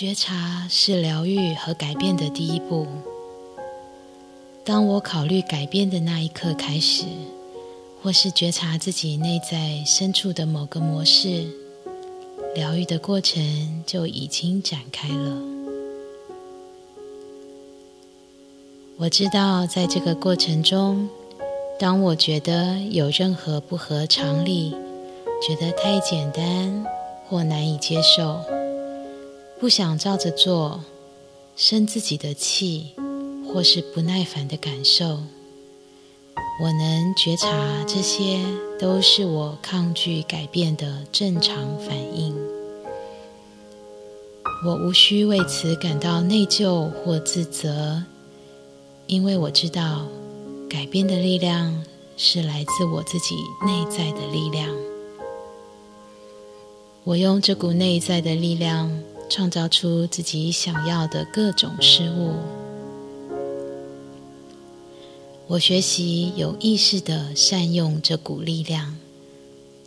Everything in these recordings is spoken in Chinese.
觉察是疗愈和改变的第一步。当我考虑改变的那一刻开始，或是觉察自己内在深处的某个模式，疗愈的过程就已经展开了。我知道，在这个过程中，当我觉得有任何不合常理，觉得太简单或难以接受，不想照着做，生自己的气。或是不耐烦的感受，我能觉察，这些都是我抗拒改变的正常反应。我无需为此感到内疚或自责，因为我知道，改变的力量是来自我自己内在的力量。我用这股内在的力量，创造出自己想要的各种事物。我学习有意识的善用这股力量，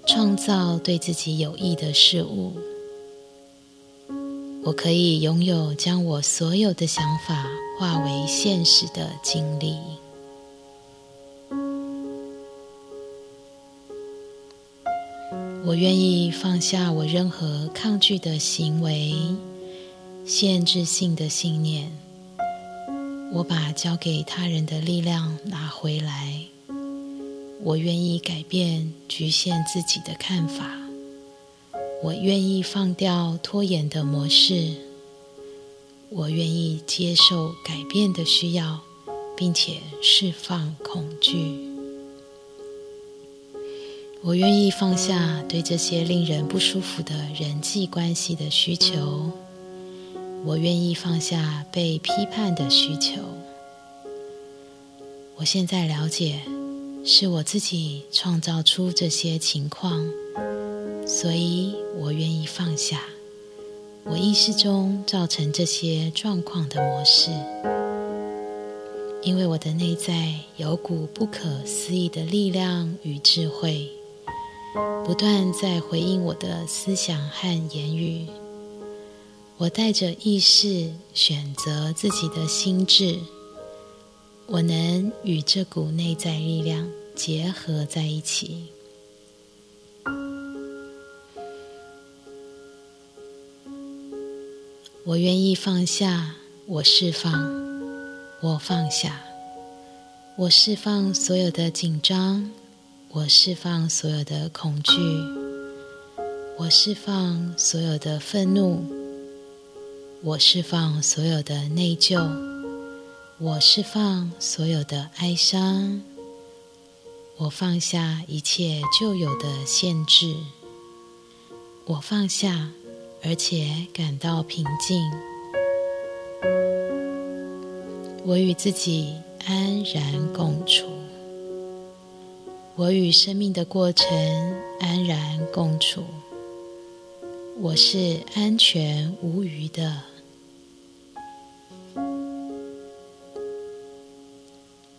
创造对自己有益的事物。我可以拥有将我所有的想法化为现实的经历。我愿意放下我任何抗拒的行为、限制性的信念。我把交给他人的力量拿回来。我愿意改变局限自己的看法。我愿意放掉拖延的模式。我愿意接受改变的需要，并且释放恐惧。我愿意放下对这些令人不舒服的人际关系的需求。我愿意放下被批判的需求。我现在了解，是我自己创造出这些情况，所以我愿意放下我意识中造成这些状况的模式，因为我的内在有股不可思议的力量与智慧，不断在回应我的思想和言语。我带着意识选择自己的心智，我能与这股内在力量结合在一起。我愿意放下，我释放，我放下，我释放所有的紧张，我释放所有的恐惧，我释放所有的愤怒。我释放所有的内疚，我释放所有的哀伤，我放下一切旧有的限制，我放下，而且感到平静。我与自己安然共处，我与生命的过程安然共处，我是安全无虞的。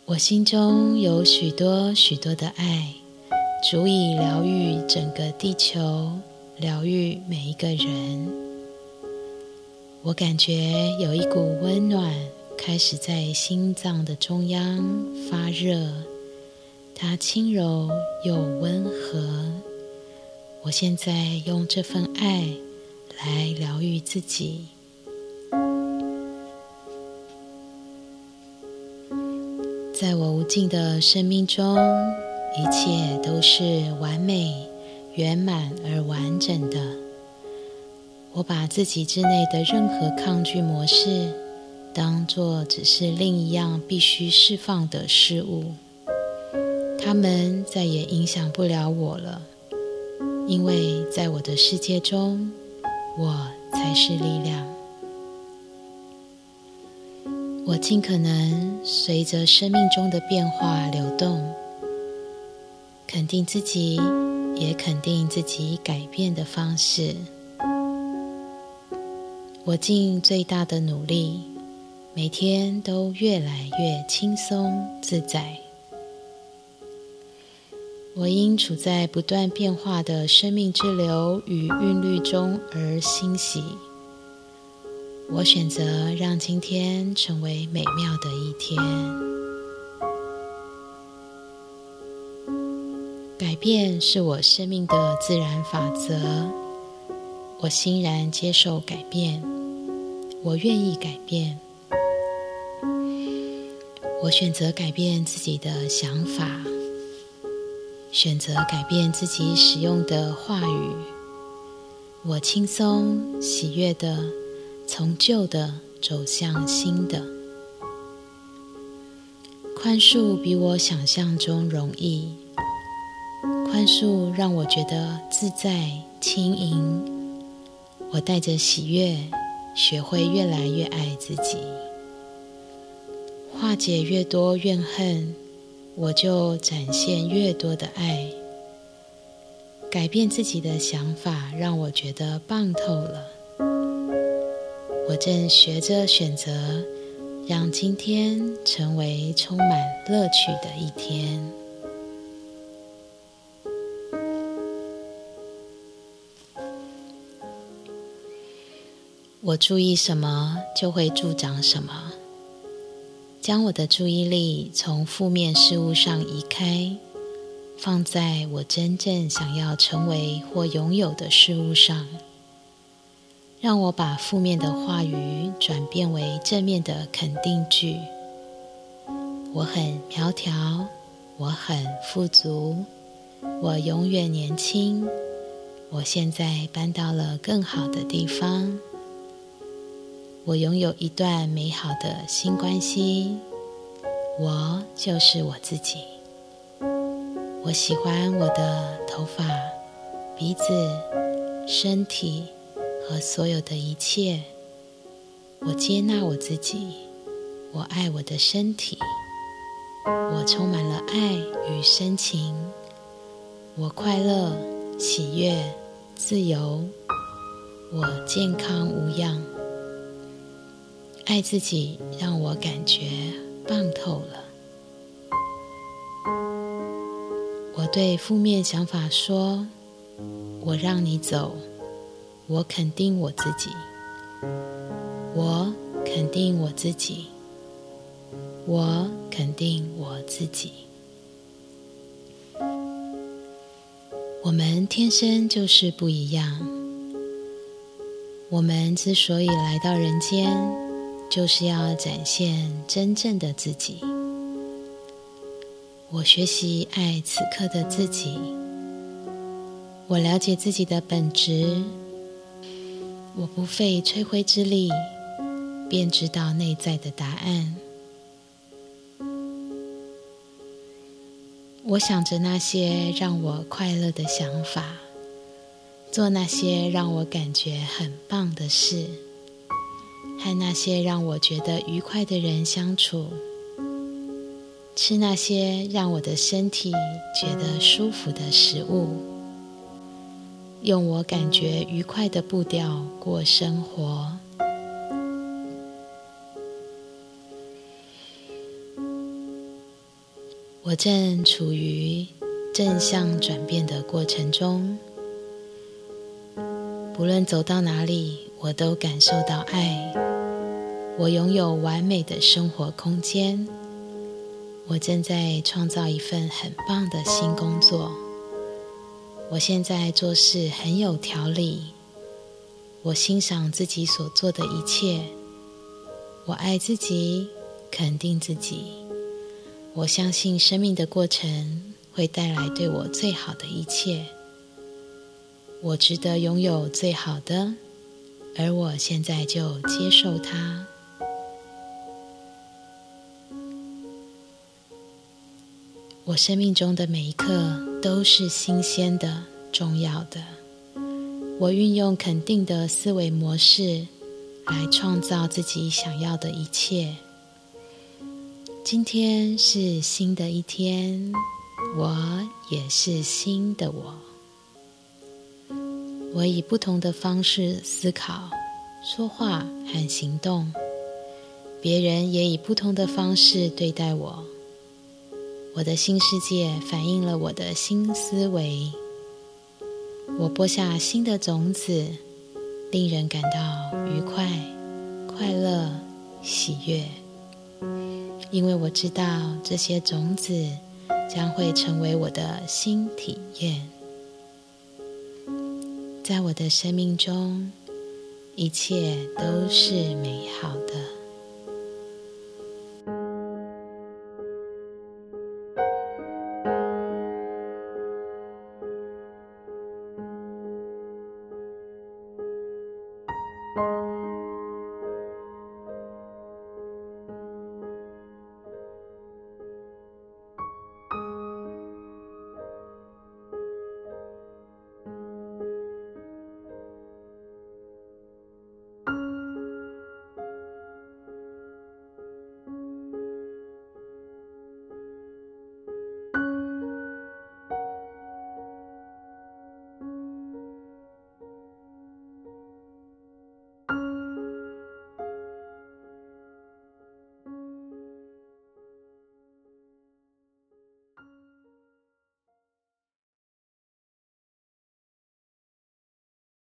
我心中有许多许多的爱，足以疗愈整个地球，疗愈每一个人。我感觉有一股温暖开始在心脏的中央发热，它轻柔又温和。我现在用这份爱来疗愈自己。在我无尽的生命中，一切都是完美、圆满而完整的。我把自己之内的任何抗拒模式，当作只是另一样必须释放的事物，他们再也影响不了我了，因为在我的世界中，我才是力量。我尽可能随着生命中的变化流动，肯定自己，也肯定自己改变的方式。我尽最大的努力，每天都越来越轻松自在。我因处在不断变化的生命之流与韵律中而欣喜。我选择让今天成为美妙的一天。改变是我生命的自然法则，我欣然接受改变，我愿意改变。我选择改变自己的想法，选择改变自己使用的话语。我轻松喜悦的。从旧的走向新的，宽恕比我想象中容易。宽恕让我觉得自在轻盈。我带着喜悦，学会越来越爱自己。化解越多怨恨，我就展现越多的爱。改变自己的想法，让我觉得棒透了。我正学着选择，让今天成为充满乐趣的一天。我注意什么，就会助长什么。将我的注意力从负面事物上移开，放在我真正想要成为或拥有的事物上。让我把负面的话语转变为正面的肯定句。我很苗条，我很富足，我永远年轻。我现在搬到了更好的地方。我拥有一段美好的新关系。我就是我自己。我喜欢我的头发、鼻子、身体。和所有的一切，我接纳我自己，我爱我的身体，我充满了爱与深情，我快乐、喜悦、自由，我健康无恙。爱自己让我感觉棒透了。我对负面想法说：“我让你走。”我肯定我自己，我肯定我自己，我肯定我自己。我们天生就是不一样。我们之所以来到人间，就是要展现真正的自己。我学习爱此刻的自己，我了解自己的本质。我不费吹灰之力，便知道内在的答案。我想着那些让我快乐的想法，做那些让我感觉很棒的事，和那些让我觉得愉快的人相处，吃那些让我的身体觉得舒服的食物。用我感觉愉快的步调过生活。我正处于正向转变的过程中，不论走到哪里，我都感受到爱。我拥有完美的生活空间。我正在创造一份很棒的新工作。我现在做事很有条理，我欣赏自己所做的一切，我爱自己，肯定自己，我相信生命的过程会带来对我最好的一切，我值得拥有最好的，而我现在就接受它。我生命中的每一刻。都是新鲜的、重要的。我运用肯定的思维模式来创造自己想要的一切。今天是新的一天，我也是新的我。我以不同的方式思考、说话和行动，别人也以不同的方式对待我。我的新世界反映了我的新思维。我播下新的种子，令人感到愉快、快乐、喜悦，因为我知道这些种子将会成为我的新体验。在我的生命中，一切都是美好的。